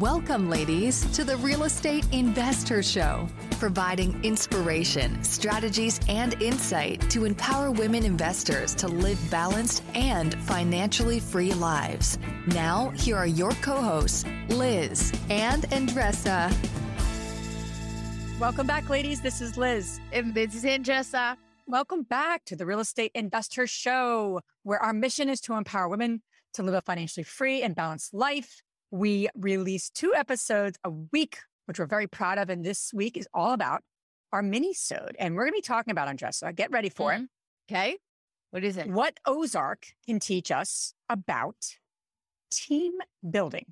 Welcome, ladies, to the Real Estate InvestHER Show, providing inspiration, strategies, and insight to empower women investors to live balanced and financially free lives. Now, here are your co hosts, Liz and Andressa. Welcome back, ladies. This is Liz. And this is Andressa. Welcome back to the Real Estate InvestHER Show, where our mission is to empower women to live a financially free and balanced life. We release two episodes a week, which we're very proud of. And this week is all about our mini-sode. And we're going to be talking about Andressa. Get ready for mm-hmm. it. Okay. What is it? What Ozark can teach us about team building.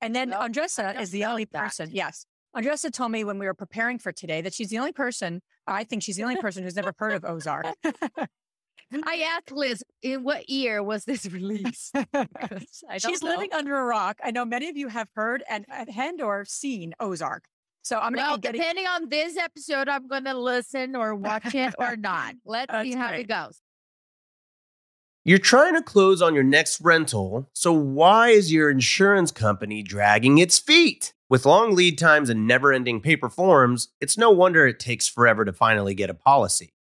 And then well, Andressa is the only that. person. Yes. Andressa told me when we were preparing for today that she's the only person, I think she's the only person who's never heard of Ozark. I asked Liz, in what year was this released? She's know. living under a rock. I know many of you have heard and, uh, and or seen Ozark. So I'm going to well, getting... depending on this episode, I'm going to listen or watch it or not. Let's see how great. it goes. You're trying to close on your next rental, so why is your insurance company dragging its feet? With long lead times and never ending paper forms, it's no wonder it takes forever to finally get a policy.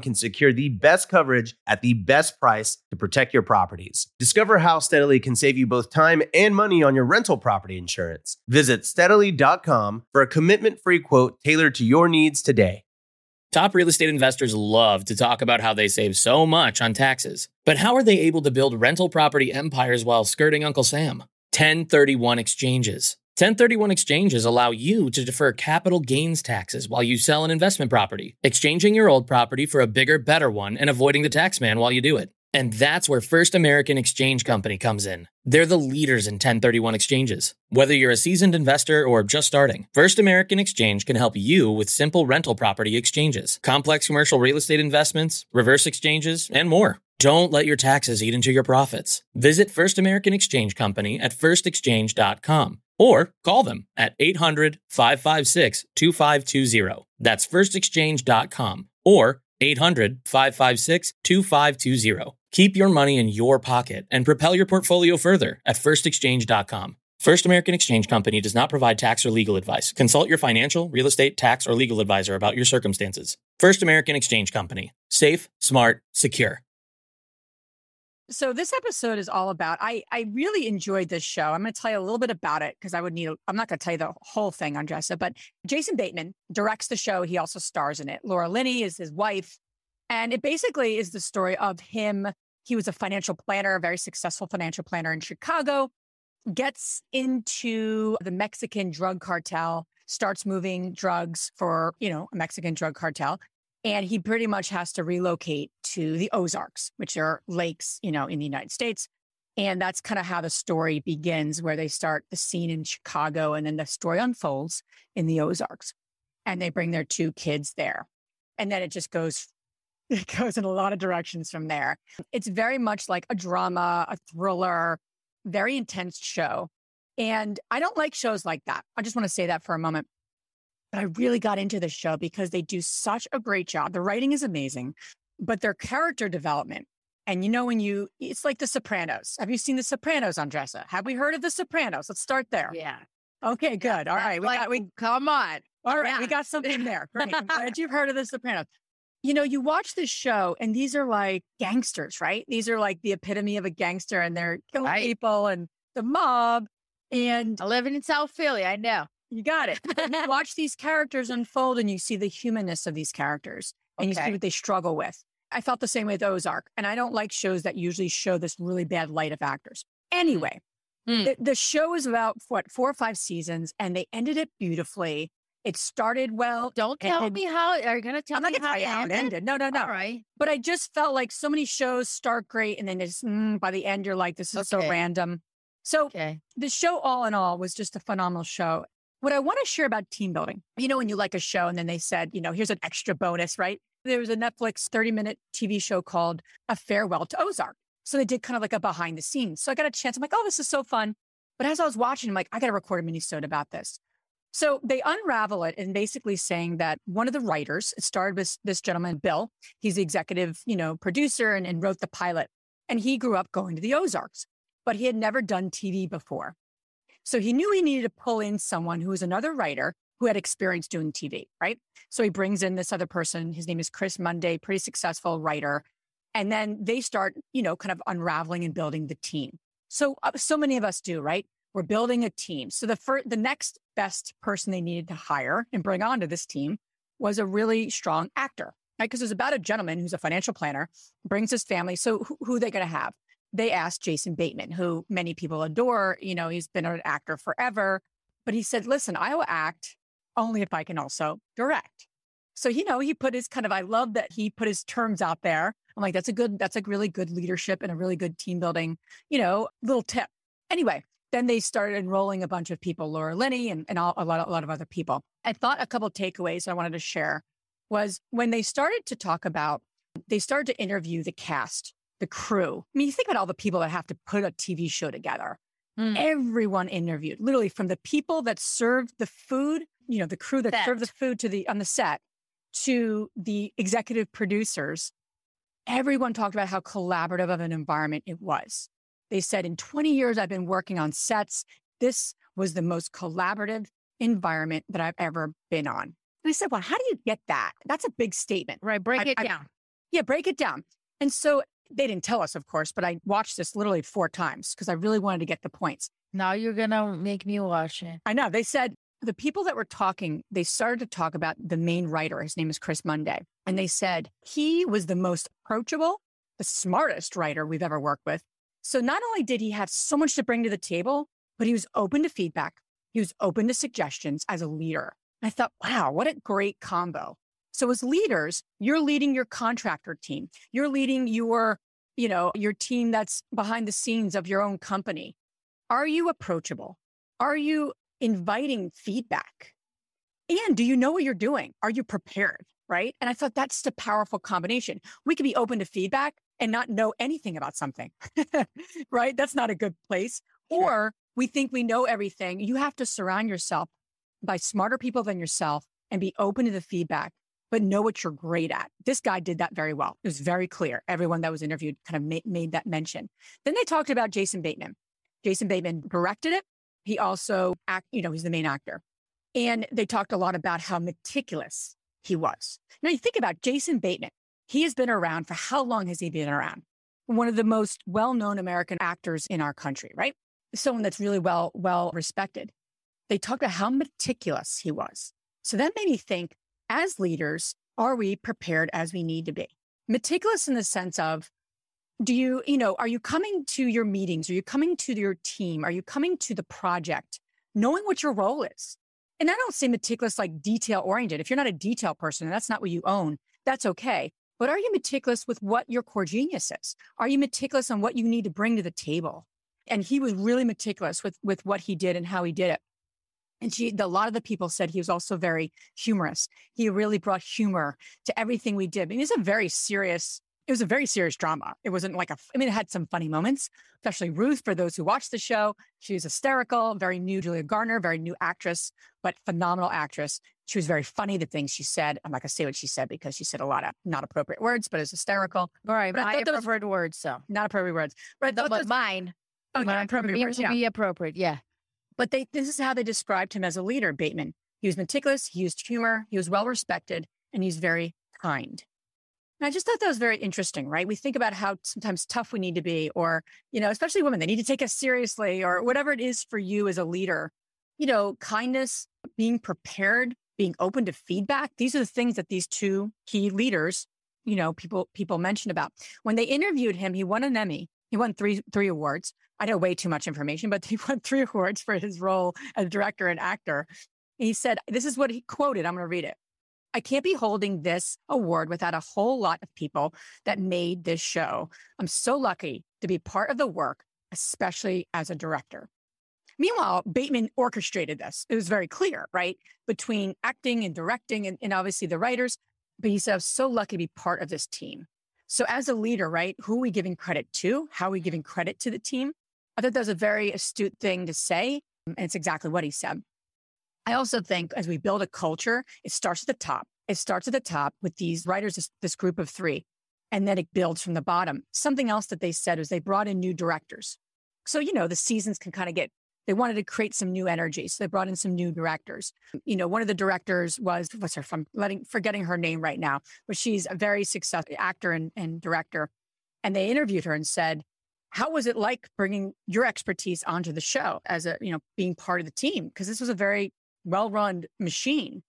can secure the best coverage at the best price to protect your properties. Discover how Steadily can save you both time and money on your rental property insurance. Visit steadily.com for a commitment free quote tailored to your needs today. Top real estate investors love to talk about how they save so much on taxes. But how are they able to build rental property empires while skirting Uncle Sam? 1031 exchanges. 1031 exchanges allow you to defer capital gains taxes while you sell an investment property, exchanging your old property for a bigger, better one and avoiding the tax man while you do it. And that's where First American Exchange Company comes in. They're the leaders in 1031 exchanges. Whether you're a seasoned investor or just starting, First American Exchange can help you with simple rental property exchanges, complex commercial real estate investments, reverse exchanges, and more. Don't let your taxes eat into your profits. Visit First American Exchange Company at firstexchange.com or call them at 800 556 2520. That's firstexchange.com or 800 556 2520. Keep your money in your pocket and propel your portfolio further at firstexchange.com. First American Exchange Company does not provide tax or legal advice. Consult your financial, real estate, tax, or legal advisor about your circumstances. First American Exchange Company. Safe, smart, secure. So this episode is all about I I really enjoyed this show. I'm going to tell you a little bit about it because I would need I'm not going to tell you the whole thing on Andressa, but Jason Bateman directs the show. He also stars in it. Laura Linney is his wife. And it basically is the story of him. He was a financial planner, a very successful financial planner in Chicago, gets into the Mexican drug cartel, starts moving drugs for, you know, a Mexican drug cartel and he pretty much has to relocate to the Ozarks, which are lakes, you know, in the United States. And that's kind of how the story begins, where they start the scene in Chicago and then the story unfolds in the Ozarks. And they bring their two kids there. And then it just goes, it goes in a lot of directions from there. It's very much like a drama, a thriller, very intense show. And I don't like shows like that. I just want to say that for a moment. But I really got into this show because they do such a great job. The writing is amazing, but their character development. And you know, when you, it's like The Sopranos. Have you seen The Sopranos, Andressa? Have we heard of The Sopranos? Let's start there. Yeah. Okay, good. All right. We like, got, we, come on. All right. Yeah. We got something there. Great. I'm glad you've heard of The Sopranos. You know, you watch this show and these are like gangsters, right? These are like the epitome of a gangster and they're killing right. people and the mob. And I live in South Philly. I know. You got it. you watch these characters unfold and you see the humanness of these characters and okay. you see what they struggle with. I felt the same way with Ozark. And I don't like shows that usually show this really bad light of actors. Anyway, mm. the, the show is about what, four or five seasons and they ended it beautifully. It started well. Don't tell and- me how. Are you going to tell I'm not me gonna how tell you how it ended? No, no, no. All right. But I just felt like so many shows start great, and then it's mm, by the end you're like, this is so random. So Okay. the show, all in all, was just a phenomenal show. What I want to share about team building, you know, when you like a show and then they said, you know, here's an extra bonus, right? There was a Netflix 30 minute TV show called A Farewell to Ozark. So they did kind of like a behind the scenes. So I got a chance. I'm like, oh, this is so fun. But as I was watching, I'm like, I got to record a mini about this. So they unravel it and basically saying that one of the writers, it started with this gentleman, Bill. He's the executive, you know, producer and, and wrote the pilot. And he grew up going to the Ozarks, but he had never done TV before. So he knew he needed to pull in someone who was another writer who had experience doing TV, right? So he brings in this other person. His name is Chris Mundy, pretty successful writer. And then they start, you know, kind of unraveling and building the team. So, uh, so many of us do, right? We're building a team. So the first, the next best person they needed to hire and bring onto this team was a really strong actor, right? Because it was about a gentleman who's a financial planner, brings his family. So who, who are they going to have? They asked Jason Bateman, who many people adore. You know, he's been an actor forever, but he said, listen, I will act only if I can also direct. So, you know, he put his kind of, I love that he put his terms out there. I'm like, that's a good, that's a really good leadership and a really good team building, you know, little tip. Anyway, then they started enrolling a bunch of people, Laura Linney and, and all, a, lot, a lot of other people. I thought a couple takeaways I wanted to share was when they started to talk about, they started to interview the cast, the crew. I mean, you think about all the people that have to put a TV show together. Mm. Everyone interviewed, literally from the people that served the food, you know, the crew that served the food to the on the set to the executive producers. Everyone talked about how collaborative of an environment it was. They said, in 20 years I've been working on sets, this was the most collaborative environment that I've ever been on. And I said, well, how do you get that? That's a big statement. Right. Break I- it I- down. Yeah, break it down. And so they didn't tell us, of course, but I watched this literally four times because I really wanted to get the points. Now you're going to make me watch it. I know. They said the people that were talking, they started to talk about the main writer. His name is Chris Mundy. And they said he was the most approachable, the smartest writer we've ever worked with. So not only did he have so much to bring to the table, but he was open to feedback. He was open to suggestions as a leader. I thought, wow, what a great combo. So as leaders, you're leading your contractor team. You're leading your, you know, your team that's behind the scenes of your own company. Are you approachable? Are you inviting feedback? And do you know what you're doing? Are you prepared? Right. And I thought that's the powerful combination. We could be open to feedback and not know anything about something. right. That's not a good place. Or we think we know everything. You have to surround yourself by smarter people than yourself and be open to the feedback, but know what you're great at. This guy did that very well. It was very clear. Everyone that was interviewed kind of made, made that mention. Then they talked about Jason Bateman. Jason Bateman directed it. He also act, you know, he's the main actor. And they talked a lot about how meticulous he was. Now you think about Jason Bateman. He has been around for how long has he been around? One of the most well-known American actors in our country, right? Someone that's really well, well respected. They talked about how meticulous he was. So that made me think, as leaders, are we prepared as we need to be? Meticulous in the sense of, do you, you know, are you coming to your meetings? Are you coming to your team? Are you coming to the project knowing what your role is? And I don't say meticulous like detail oriented. If you're not a detail person and that's not what you own, that's okay. But are you meticulous with what your core genius is? Are you meticulous on what you need to bring to the table? And he was really meticulous with, with what he did and how he did it. And she, a lot of the people said he was also very humorous. He really brought humor to everything we did. I mean, it's a very serious, it was a very serious drama. It wasn't like a, I mean, it had some funny moments, especially Ruth, for those who watched the show. She was hysterical, very new Julia Garner, very new actress, but phenomenal actress. She was very funny, the things she said. I'm not going to say what she said because she said a lot of not appropriate words, but it's hysterical. All right. But I My thought that preferred word. So, Not appropriate words. But I thought but those- mine. oh, yeah, appropriate words, to yeah. be appropriate. Yeah. But they, this is how they described him as a leader, Bateman. He was meticulous, he used humor, he was well respected, and he's very kind. And I just thought that was very interesting, right? We think about how sometimes tough we need to be, or, you know, especially women, they need to take us seriously, or whatever it is for you as a leader. You know, kindness, being prepared, being open to feedback. These are the things that these two key leaders, you know, people people mentioned about. When they interviewed him, he won an Emmy. He won three three awards. I know way too much information, but he won three awards for his role as director and actor. he said, This is what he quoted. I'm going to read it. I can't be holding this award without a whole lot of people that made this show. I'm so lucky to be part of the work, especially as a director. Meanwhile, Bateman orchestrated this. It was very clear, right? Between acting and directing and, and obviously the writers. But he said, I'm so lucky to be part of this team. So as a leader, right, who are we giving credit to? How are we giving credit to the team? I thought that was a very astute thing to say. And it's exactly what he said. I also think as we build a culture, it starts at the top. It starts at the top with these writers, this, this group of three, and then it builds from the bottom. Something else that they said was they brought in new directors. So, you know, the seasons can kind of get, they wanted to create some new energy. So they brought in some new directors. You know, one of the directors was, what's her, I'm letting, forgetting her name right now, but she's a very successful actor and, and director. And they interviewed her and said, how was it like bringing your expertise onto the show as a, you know, being part of the team? Because this was a very well run machine.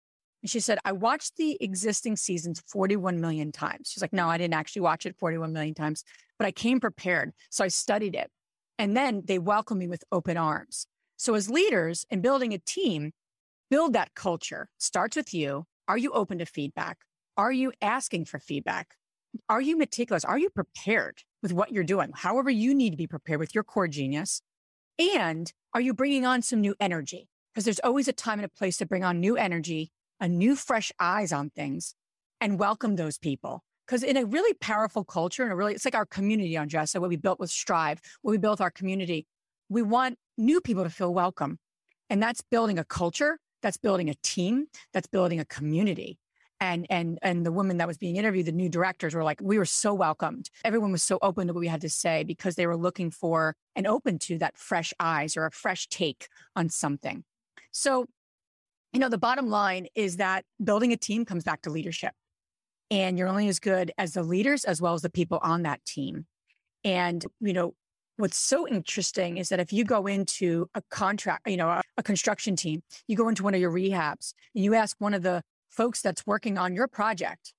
And she said, I watched the existing seasons 41 million times. She's like, no, I didn't actually watch it 41 million times, but I came prepared. So I studied it. And then they welcomed me with open arms. So as leaders in building a team, build that culture starts with you. Are you open to feedback? Are you asking for feedback? Are you meticulous? Are you prepared with what you're doing? However, you need to be prepared with your core genius. And are you bringing on some new energy? because there's always a time and a place to bring on new energy, a new fresh eyes on things and welcome those people. Because in a really powerful culture and a really, it's like our community Andressa, what we built with Strive, what we built our community. We want new people to feel welcome. And that's building a culture. That's building a team. That's building a community. And, and, and the woman that was being interviewed, the new directors were like, we were so welcomed. Everyone was so open to what we had to say because they were looking for and open to that fresh eyes or a fresh take on something. So, you know, the bottom line is that building a team comes back to leadership. And you're only as good as the leaders as well as the people on that team. And, you know, what's so interesting is that if you go into a contract, you know, a, a, construction team, you go into one of your rehabs and you ask one of the folks that's working on your project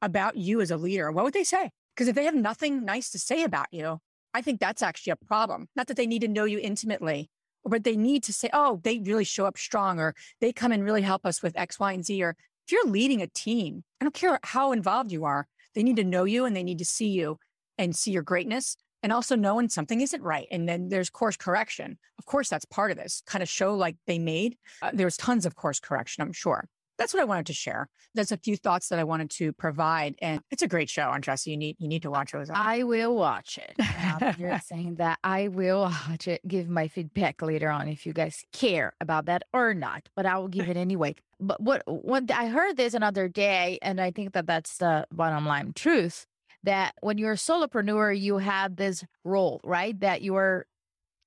about you as a leader, what would they say? Because if they have nothing nice to say about you, I think that's actually a problem. Not that they need to know you intimately, but they need to say, oh, they really show up strong or they come and really help us with X, Y, and Z. Or if you're leading a team, I don't care how involved you are, they need to know you and they need to see you and see your greatness and also know when something isn't right. And then there's course correction. Of course, that's part of this kind of show like they made. Uh, there's tons of course correction, I'm sure that's what I wanted to share. There's a few thoughts that I wanted to provide, and it's a great show, Andressa. You need you need to watch it. I will watch it. you're saying that I will watch it. Give my feedback later on if you guys care about that or not. But I will give it anyway. But what what I heard this another day, and I think that that's the bottom line truth. That when you're a solopreneur, you have this role, right? That you are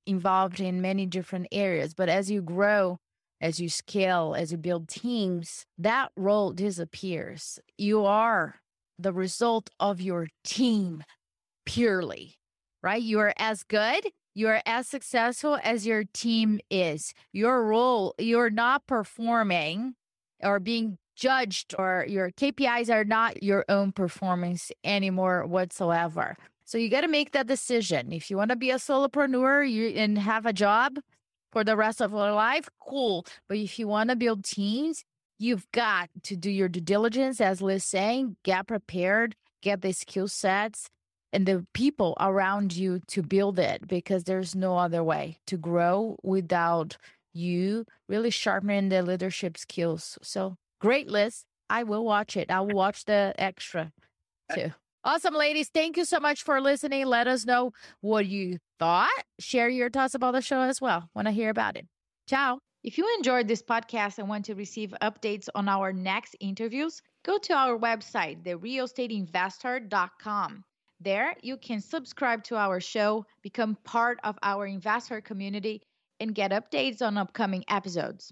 involved in many different areas. But as you grow, as you scale, as you build teams, that role disappears. You are the result of your team purely, right? You are as good, you are as successful as your team is. Your role, you're not performing or being judged, or your KPIs are not your own performance anymore whatsoever. So you got to make that decision. If you want to be a solopreneur you, and have a job, for the rest of your life, cool. But if you want to build teams, you've got to do your due diligence, as Liz saying, get prepared, get the skill sets and the people around you to build it because there's no other way to grow without you really sharpening the leadership skills. So great list. I will watch it. I will watch the extra uh, too. Awesome, ladies. Thank you so much for listening. Let us know what you thought. Share your thoughts about the show as well. Want to hear about it. Ciao. If you enjoyed this podcast and want to receive updates on our next interviews, go to our website, therealestateinvestor.com. There, you can subscribe to our show, become part of our investor community, and get updates on upcoming episodes.